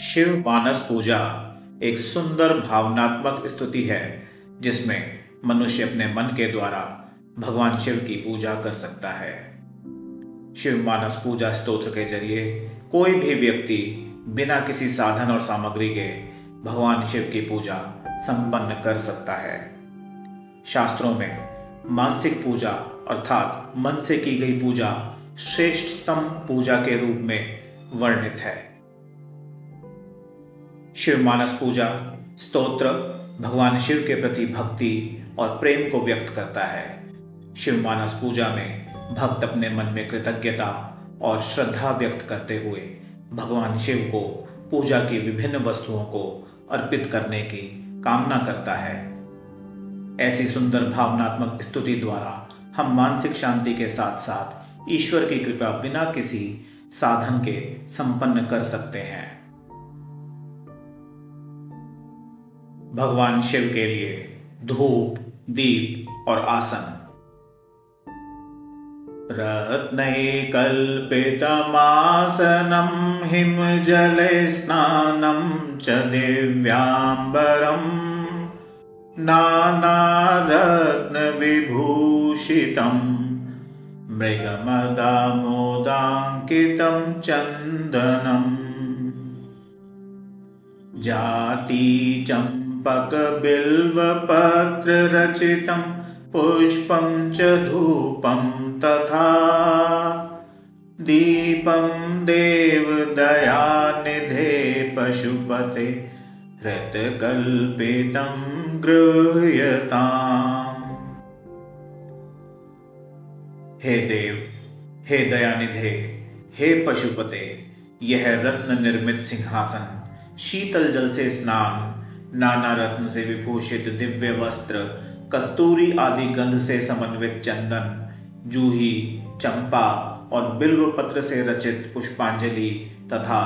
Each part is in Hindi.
शिव मानस पूजा एक सुंदर भावनात्मक स्तुति है, जिसमें मनुष्य अपने मन के द्वारा भगवान शिव की पूजा कर सकता है। शिव मानस पूजा स्तोत्र के ज़रिए कोई भी व्यक्ति बिना किसी साधन और सामग्री के भगवान शिव की पूजा संपन्न कर सकता है। शास्त्रों में मानसिक पूजा अर्थात मन से की गई पूजा श्रेष्ठतम पूजा के रूप में वर्णित है। शिव मानस पूजा, स्तोत्र, भगवान शिव के प्रति भक्ति और प्रेम को व्यक्त करता है। शिव मानस पूजा में भक्त अपने मन में कृतज्ञता और श्रद्धा व्यक्त करते हुए भगवान शिव को पूजा की विभिन्न वस्तुओं को अर्पित करने की कामना करता है। ऐसी सुंदर भावनात्मक स्तुति द्वारा हम मानसिक शांति के साथ साथ ईश्वर की कृपा बिना किसी साधन के संपन्न कर सकते हैं। भगवान शिव के लिए धूप, दीप और आसन। रत्न हिम जल स्नानं च दिव्याम्बरम् नानारत्नविभूषितम् मृगमदामोदाङ्कितं चन्दनम् जातिचम्पकबिल्वपत्ररचितं पुष्पं च धूपं तथा दीपं देवदयानिधे पशुपते हृतकल्पितं गृह्यताम्। हे देव, हे दयानिधे, हे पशुपते, यह रत्न निर्मित सिंहासन, शीतल जल से स्नान नाना रत्न से विभूषित दिव्य वस्त्र, कस्तूरी आदि गंध से समन्वित चंदन, जूही, चंपा और बिल्व पत्र से रचित पुष्पांजलि तथा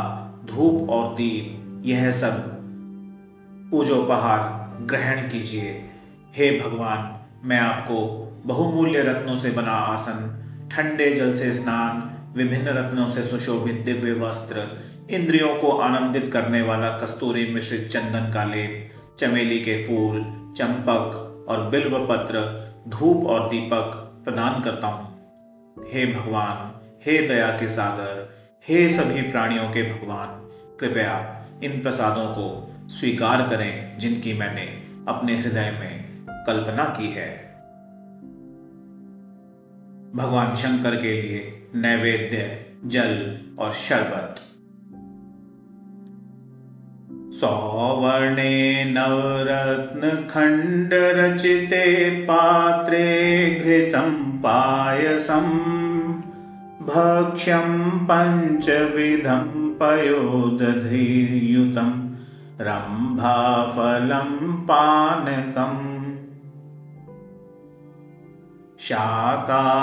धूप और दीप, यह सब पूजोपहार ग्रहण कीजिए। हे भगवान, मैं आपको बहुमूल्य रत्नों से बना आसन, ठंडे जल से स्नान, विभिन्न रत्नों से सुशोभित दिव्य वस्त्र इंद्रियों को आनंदित करने वाला कस्तूरी मिश्रित चंदन का लेप, चमेली के फूल, चंपक और बिल्व पत्र धूप और दीपक प्रदान करता हूँ। हे भगवान, हे दया के सागर, हे सभी प्राणियों के भगवान, कृपया इन प्रसादों को स्वीकार करें जिनकी मैंने अपने हृदय में कल्पना की है। भगवान शंकर के लिए नैवेद्य, जल और शरबत। सौवर्णे नवरत्न खंड रचिते पात्रे घृतं पायसम् भक्ष्यं पञ्चविधं पयोदधियुतं रम्भाफलं पानकम्। शाकानामयुतं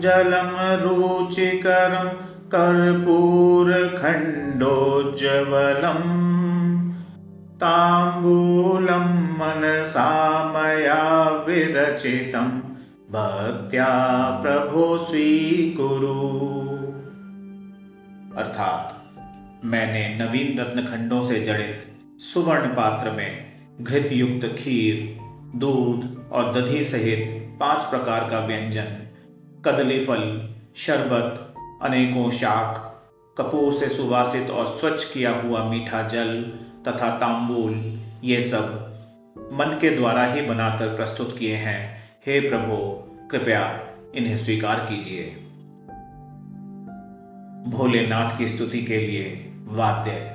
जलं रुचिकरं कर्पूरखण्डोज्ज्वलम् ताम्बूलं मनसा मया विरचितं। भक्त्या प्रभो स्वीकुरु अर्थात, मैंने नवीन रत्न खंडों से जड़ित सुवर्ण पात्र में घृत युक्त खीर, दूध और दधी सहित पाँच प्रकार का व्यंजन कदली फल शरबत अनेकों शाक कपूर से सुवासित और स्वच्छ किया हुआ मीठा जल तथा तांबूल, ये सब मन के द्वारा ही बनाकर प्रस्तुत किए हैं। हे प्रभु, कृपया इन्हें स्वीकार कीजिए। भोलेनाथ की स्तुति के लिए वाद्य।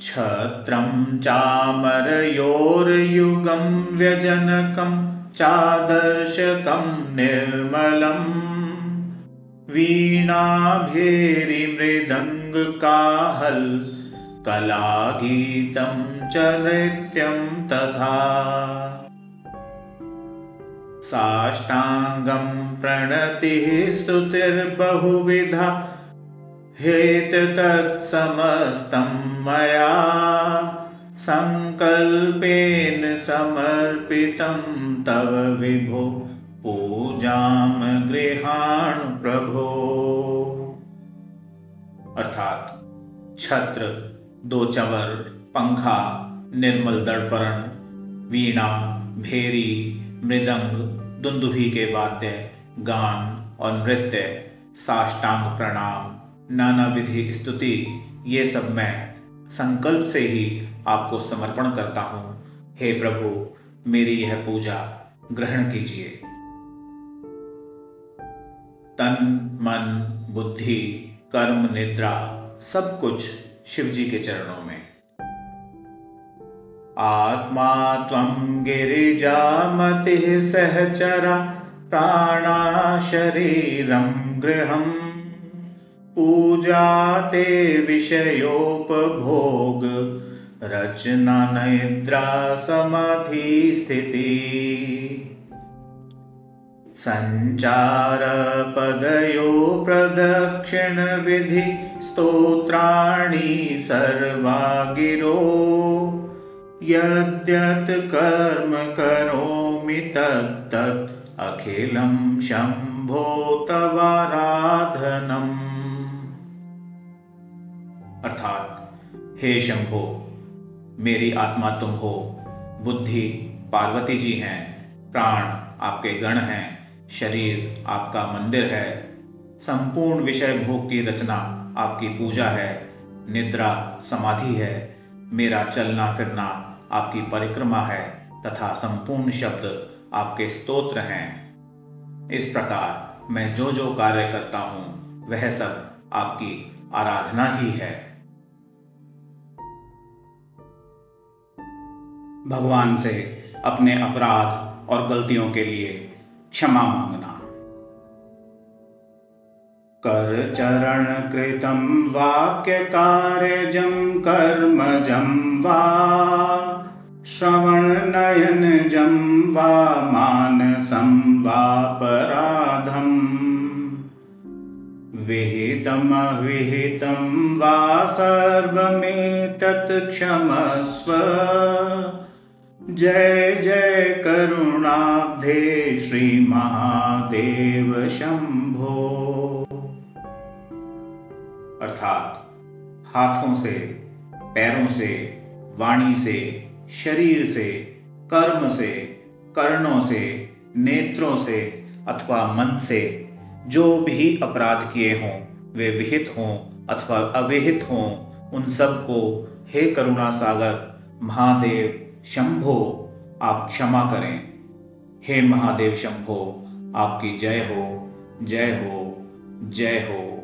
छत्रं चामरयोर्युगं व्यजनकं चादर्शकं निर्मलम्। वीणाभेरिमृदङ्गकाहल् कलागीतं च नृत्यं तथा। साष्टाङ्गं प्रणतिः स्तुतिर्बहुविधा हेतत्समस्तं मया सङ्कल्पेन समर्पितं तव विभो पूजां गृहाण प्रभो। अर्थात छत्र, दो चवर, पंखा, निर्मल दर्पण, वीणा, भेरी, मृदंग, दुंदुभी के वाद्य, गान और नृत्य, साष्टांग प्रणाम, नाना विधि स्तुति, ये सब मैं संकल्प से ही आपको समर्पण करता हूँ। हे प्रभु, मेरी यह पूजा ग्रहण कीजिए। तन, मन, बुद्धि, कर्म, निद्रा, सब कुछ शिव जी के चरणों में। आत्मा त्वं गिरिजामतिः सहचरा प्राणा शरीरं गृहम्। पूजा ते विषयोपभोग, रचना, निद्रा, समाधि, स्थिति। संचार पदयो प्रदक्षिण विधि स्तोत्राणि सर्वा गिरो यद्यत् कर्म करोमि तत्तत् अखिलं शम्भो तवाराधनम् अर्थात, हे शंभो मेरी आत्मा तुम हो। बुद्धि, पार्वती जी हैं। प्राण आपके गण हैं। शरीर आपका मंदिर है। संपूर्ण विषय भोग की रचना आपकी पूजा है। निद्रा समाधि है। मेरा चलना फिरना आपकी परिक्रमा है तथा संपूर्ण शब्द आपके स्तोत्र हैं। इस प्रकार मैं जो जो कार्य करता हूँ, वह सब आपकी आराधना ही है। भगवान से अपने अपराध और गलतियों के लिए क्षमा मांगना। कर चरण कृतं वाक्यकार्यजं कर्मजं वा। श्रवणनयनजं वा मानसं वापराधम् विहितमविहितं वा सर्वमेतत् क्षमस्व। जय जय करुणाब्धे श्रीमहादेव शंभो। अर्थात हाथों से, पैरों से, वाणी से, शरीर से, कर्म से, कर्णों से, नेत्रों से अथवा मन से जो भी अपराध किए हों, वे विहित हों अथवा अविहित हों, उन सबको हे करुणा सागर महादेव शंभो आप क्षमा करें। हे महादेव शंभो आपकी जय हो जय हो जय हो।